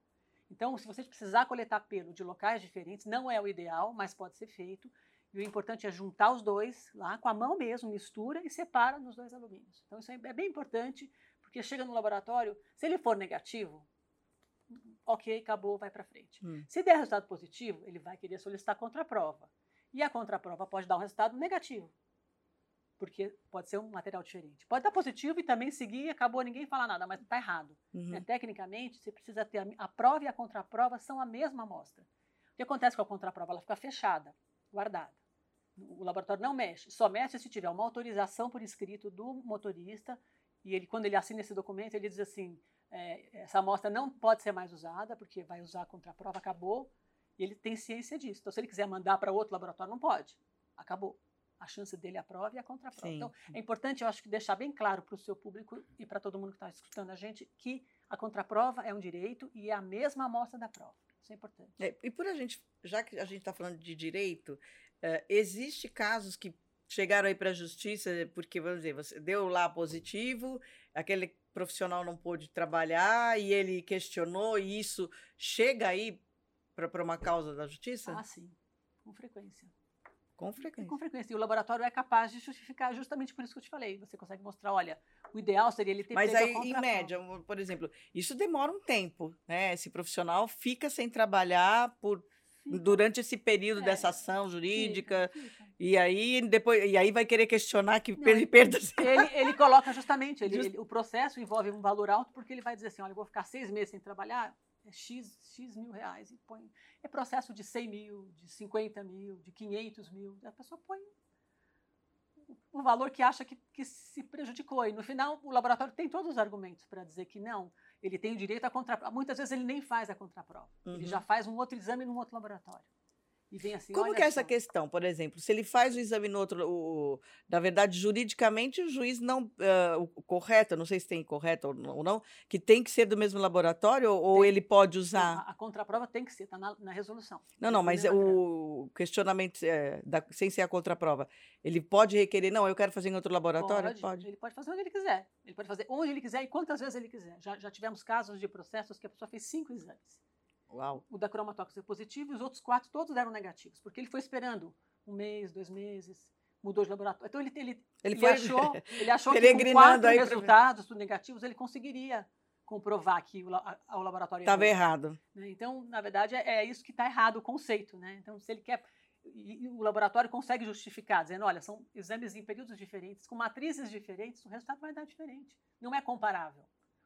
Então, se você precisar coletar pelo de locais diferentes, não é o ideal, mas pode ser feito. E o importante é juntar os dois lá com a mão mesmo, mistura e separa nos dois alumínios. Então, isso é bem importante, porque chega no laboratório, se ele for negativo, ok, acabou, vai para frente. Hum. Se der resultado positivo, ele vai querer solicitar contraprova. E a contraprova pode dar um resultado negativo porque pode ser um material diferente. Pode estar positivo e também seguir e acabou ninguém falar nada, mas está errado. Uhum. Né? Tecnicamente, você precisa ter a, a, prova e a contraprova são a mesma amostra. O que acontece com a contraprova? Ela fica fechada, guardada. O laboratório não mexe, só mexe se tiver uma autorização por escrito do motorista e ele, quando ele assina esse documento, ele diz assim, é, essa amostra não pode ser mais usada porque vai usar a contraprova, acabou. E ele tem ciência disso. Então, se ele quiser mandar para outro laboratório, não pode. Acabou a chance dele a prova e a contraprova. Então, é importante, eu acho que deixar bem claro para o seu público e para todo mundo que está escutando a gente que a contraprova é um direito e é a mesma amostra da prova. Isso é importante. É, e por a gente, já que a gente está falando de direito, uh, existe casos que chegaram aí para a justiça porque, vamos dizer, você deu lá positivo, aquele profissional não pôde trabalhar e ele questionou e isso chega aí para uma causa da justiça? Ah, sim, com frequência Com frequência. Com frequência. E o laboratório é capaz de justificar justamente por isso que eu te falei. Você consegue mostrar, olha, o ideal seria ele ter Mas aí, em média, por exemplo, isso demora um tempo, né? Esse profissional fica sem trabalhar por durante esse período é, dessa ação jurídica fica, fica. e aí depois e aí vai querer questionar que Não, perdas ele, ele coloca justamente ele, Just... ele, o processo envolve um valor alto porque ele vai dizer assim olha eu vou ficar seis meses sem trabalhar é x x mil reais e põe é processo de 100 mil de 50 mil de 500 mil a pessoa põe o valor que acha que, que se prejudicou e no final o laboratório tem todos os argumentos para dizer que não ele tem o direito a contraprova. Muitas vezes ele nem faz a contraprova. Uhum. Ele já faz um outro exame num outro laboratório. E vem assim, Como que é essa questão, por exemplo? Se ele faz o exame no outro, o, na verdade, juridicamente, o juiz não. Uh, o correto, não sei se tem correto ou não, que tem que ser do mesmo laboratório ou tem, ele pode usar. A, a, contraprova tem que ser, está na, na, resolução. Não, não, mas o questionamento, é, da, sem ser a contraprova, ele pode requerer, não, eu quero fazer em outro laboratório? Pode, pode. Ele pode fazer onde ele quiser. Ele pode fazer onde ele quiser e quantas vezes ele quiser. Já, já tivemos casos de processos que a pessoa fez cinco exames. Uau. O da cromatóxico deu positivo e os outros quatro todos deram negativos, porque ele foi esperando um mês, dois meses, mudou de laboratório. Então ele, ele, ele, ele achou, ele achou que com quatro resultados pra... negativos ele conseguiria comprovar que o, a, o laboratório estava errado. Né? Então, na verdade, é, é isso que está errado o conceito. Né? Então, se ele quer e, o laboratório consegue justificar, dizendo, olha, são exames em períodos diferentes, com matrizes diferentes, o resultado vai dar diferente. Não é comparável.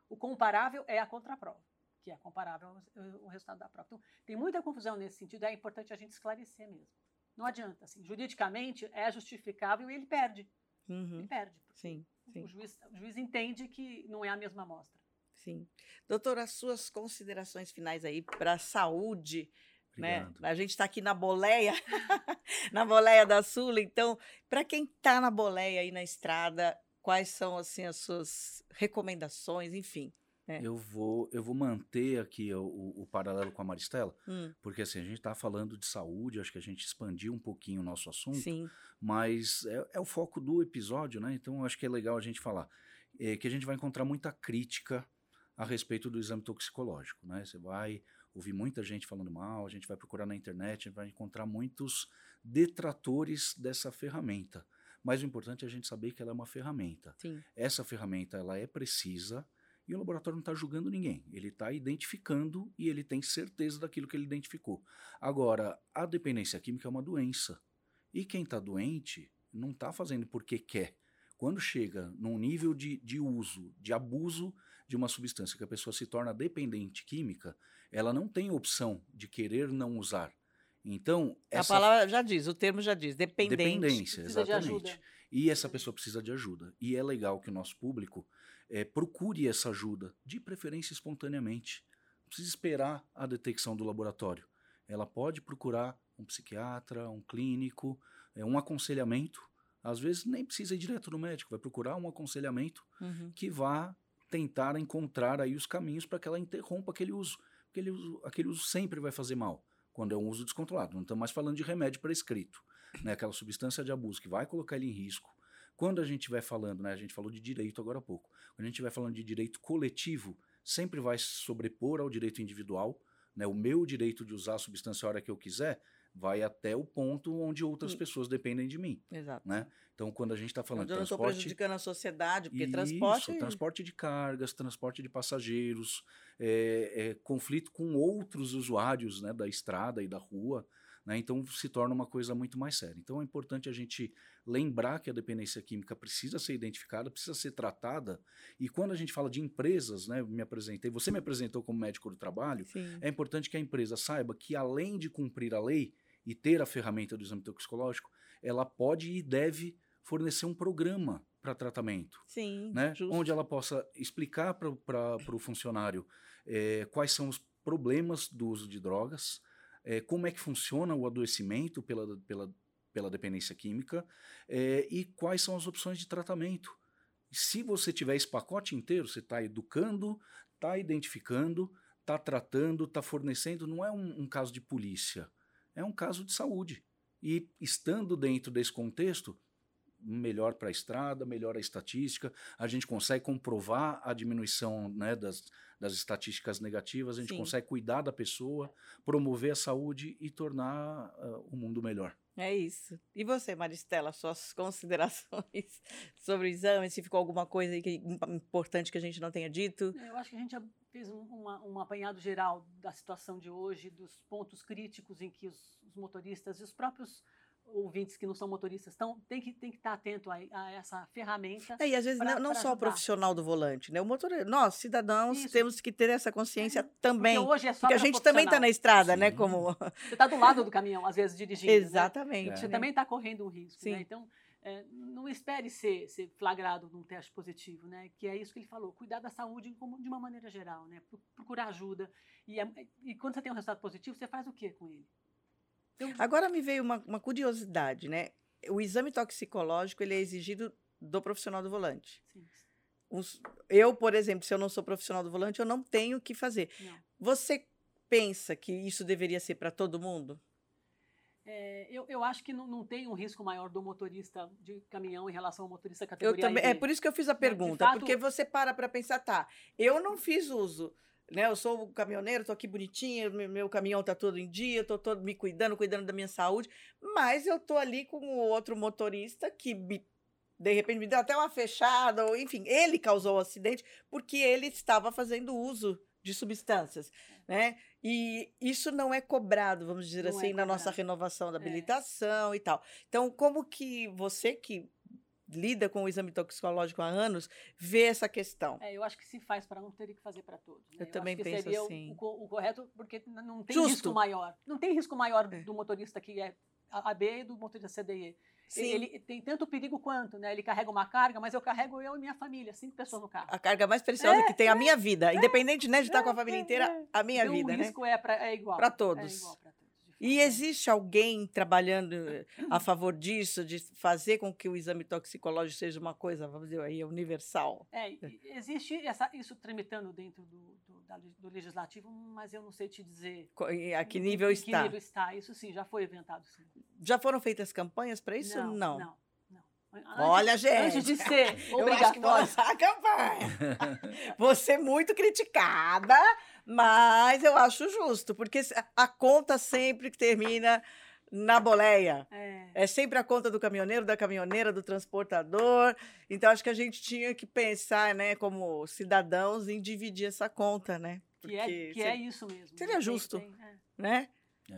O comparável é a contraprova que é comparável ao, resultado da prova. Então, tem muita confusão nesse sentido, é importante a gente esclarecer mesmo. Não adianta, assim, juridicamente é justificável e ele perde. Uhum. Ele perde. Sim, sim. O, juiz, o juiz entende que não é a mesma amostra. Sim. Doutora, as suas considerações finais aí para a saúde né? A gente está aqui na boleia, na boleia da Sula. Então, para quem está na boleia aí na estrada, quais são assim as suas recomendações, enfim? É. Eu, vou, eu vou manter aqui o, o, o paralelo com a Maristela, hum. porque assim, a gente está falando de saúde, acho que a gente expandiu um pouquinho o nosso assunto, Sim. mas é, é, o foco do episódio, né? Então acho que é legal a gente falar. É, que a gente vai encontrar muita crítica a respeito do exame toxicológico, né? Você vai ouvir muita gente falando mal, a gente vai procurar na internet, a gente vai encontrar muitos detratores dessa ferramenta. Mas o importante é a gente saber que ela é uma ferramenta. Sim. Essa ferramenta ela é precisa, e o laboratório não está julgando ninguém, ele está identificando e ele tem certeza daquilo que ele identificou. Agora, a dependência química é uma doença. E quem está doente não está fazendo porque quer. Quando chega num nível de, de uso, de abuso de uma substância que a pessoa se torna dependente química, ela não tem opção de querer não usar. Então, essa... a palavra já diz, o termo já diz, dependente. Dependência, exatamente. E essa pessoa precisa de ajuda. E é legal que o nosso público é, procure essa ajuda, de preferência espontaneamente. Não precisa esperar a detecção do laboratório. Ela pode procurar um psiquiatra, um clínico, é, um aconselhamento. Às vezes nem precisa ir direto no médico, vai procurar um aconselhamento uhum. que vá tentar encontrar aí os caminhos para que ela interrompa aquele uso. Aquele uso, aquele uso sempre vai fazer mal, quando é um uso descontrolado. Não estamos mais falando de remédio prescrito, né? aquela substância de abuso que vai colocar ele em risco, quando a gente estiver falando, né, a gente falou de direito agora há pouco, quando a gente estiver falando de direito coletivo, sempre vai sobrepor ao direito individual. Né, o meu direito de usar a substância a hora que eu quiser vai até o ponto onde outras pessoas dependem de mim. Exato. Né? Então, quando a gente está falando de transporte... Eu não estou prejudicando a sociedade, porque isso, transporte... transporte de cargas, transporte de passageiros, é, é, conflito com outros usuários né, da estrada e da rua, né? Então se torna uma coisa muito mais séria. Então é importante a gente lembrar que a dependência química precisa ser identificada, precisa ser tratada. E quando a gente fala de empresas, né, me apresentei, você me apresentou como médico do trabalho, Sim. é importante que a empresa saiba que além de cumprir a lei e ter a ferramenta do exame toxicológico, ela pode e deve fornecer um programa para tratamento. Sim, né? Onde ela possa explicar para o funcionário é, quais são os problemas do uso de drogas, é, como é que funciona o adoecimento pela, pela, pela dependência química é, e quais são as opções de tratamento. Se você tiver esse pacote inteiro, você está educando, está identificando, está tratando, está fornecendo, não é um, um caso de polícia, é um caso de saúde. E estando dentro desse contexto, melhor para a estrada, melhor a estatística, a gente consegue comprovar a diminuição né, das, das estatísticas negativas, a gente Sim. consegue cuidar da pessoa, promover a saúde e tornar uh, o mundo melhor. É isso. E você, Maristela, suas considerações sobre o exame? Se ficou alguma coisa que, importante que a gente não tenha dito? É, eu acho que a gente fez um, uma, um apanhado geral da situação de hoje, dos pontos críticos em que os, os motoristas e os próprios ouvintes que não são motoristas estão, tem que, tem que estar atento a, a essa ferramenta. É, e às vezes pra, não, não só o profissional do volante, né? O motor, nós, cidadãos, Isso. temos que ter essa consciência é, também. Porque hoje é só Porque a gente também está na estrada, né, Sim. né? Como... Você está do lado do caminhão, às vezes, dirigindo. Né? Exatamente. Né? Você também está correndo um risco. Né? Então, é, não espere ser, ser, flagrado num teste positivo, né? Que é isso que ele falou, cuidar da saúde como, de uma maneira geral, né? Procurar ajuda. E, é, e quando você tem um resultado positivo, você faz o que com ele? Agora me veio uma, uma, curiosidade, né? O exame toxicológico ele é exigido do profissional do volante. Sim. Os, eu, por exemplo, se eu não sou profissional do volante, eu não tenho o que fazer. Não. Você pensa que isso deveria ser para todo mundo? É, eu, eu acho que não, não tem um risco maior do motorista de caminhão em relação ao motorista categoria eu também, É por isso que eu fiz a pergunta, fato, porque você para para pensar, tá, eu não fiz uso né? Eu sou caminhoneiro, tô aqui bonitinha, meu, caminhão tá todo em dia, tô todo me cuidando, cuidando da minha saúde, mas eu tô ali com o outro motorista que me, de repente me deu até uma fechada, ou enfim, ele causou o acidente porque ele estava fazendo uso de substâncias, né? E isso não é cobrado, vamos dizer não assim, é na nossa renovação da é. habilitação é. e tal. Então, como que você que lida com o exame toxicológico há anos, vê essa questão. É, eu acho que se faz para um, teria que fazer para todos. Né? Eu, eu também penso seria assim. O, o, correto, porque não tem Justo. risco maior. Não tem risco maior é. do motorista que é AB e do motorista CDE. Sim. Ele tem tanto perigo quanto, né? Ele carrega uma carga, mas eu carrego eu e minha família, cinco pessoas no carro. A carga mais preciosa é, que tem é a minha vida, é, independente né, de estar com a é, família inteira, é. a minha então, vida, o né? risco é, pra, é igual. Para todos. É igual. E existe alguém trabalhando a favor disso, de fazer com que o exame toxicológico seja uma coisa, vamos dizer aí, universal? É, existe essa, isso tramitando dentro do, do, do, legislativo, mas eu não sei te dizer a que nível em, está. Que nível está? Isso sim, já foi inventado. Sim. Já foram feitas campanhas para isso? Não, não. não. Antes, Olha, gente. Antes de ser obrigatório. Eu acho que vou lançar a campanha. Você muito criticada, mas eu acho justo, porque a conta sempre termina na boleia. É. é. sempre a conta do caminhoneiro, da caminhoneira, do transportador. Então, acho que a gente tinha que pensar, né, como cidadãos, em dividir essa conta, né? Porque que é, que é isso mesmo. Seria justo, tem, é. né?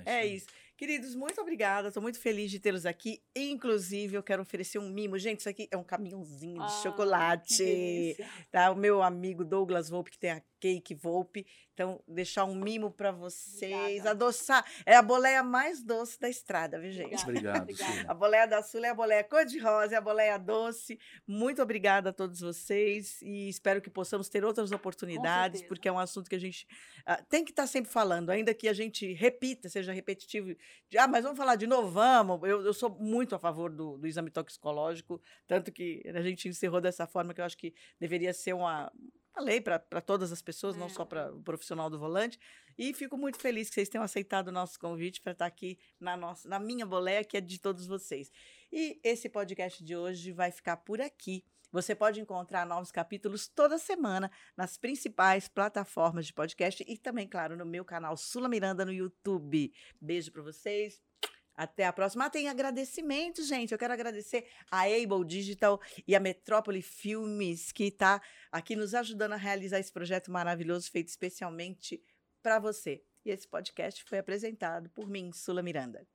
É, é isso. Queridos, muito obrigada. Estou muito feliz de tê-los aqui. Inclusive, eu quero oferecer um mimo. Gente, isso aqui é um caminhãozinho de ah, chocolate. Tá? O meu amigo Douglas Volpe, que tem a Cake Volpe. Então, deixar um mimo para vocês, Obrigada. adoçar. É a boleia mais doce da estrada, viu, gente? Obrigado. Obrigada. A boleia da Sul é a boleia cor-de-rosa, é a boleia doce. Muito obrigada a todos vocês e espero que possamos ter outras oportunidades, porque é um assunto que a gente uh, tem que estar tá sempre falando, ainda que a gente repita, seja repetitivo. De, ah, mas vamos falar de novo, vamos. Eu, eu sou muito a favor do, do exame toxicológico, tanto que a gente encerrou dessa forma que eu acho que deveria ser uma a lei para todas as pessoas, é. não só para o profissional do volante. E fico muito feliz que vocês tenham aceitado o nosso convite para estar aqui na, nossa, na minha boleia, que é de todos vocês. E esse podcast de hoje vai ficar por aqui. Você pode encontrar novos capítulos toda semana nas principais plataformas de podcast e também, claro, no meu canal Sula Miranda no YouTube. Beijo para vocês. Até a próxima. Ah, tem agradecimento, gente. Eu quero agradecer a Able Digital e a Metrópole Filmes, que está aqui nos ajudando a realizar esse projeto maravilhoso, feito especialmente para você. E esse podcast foi apresentado por mim, Sula Miranda.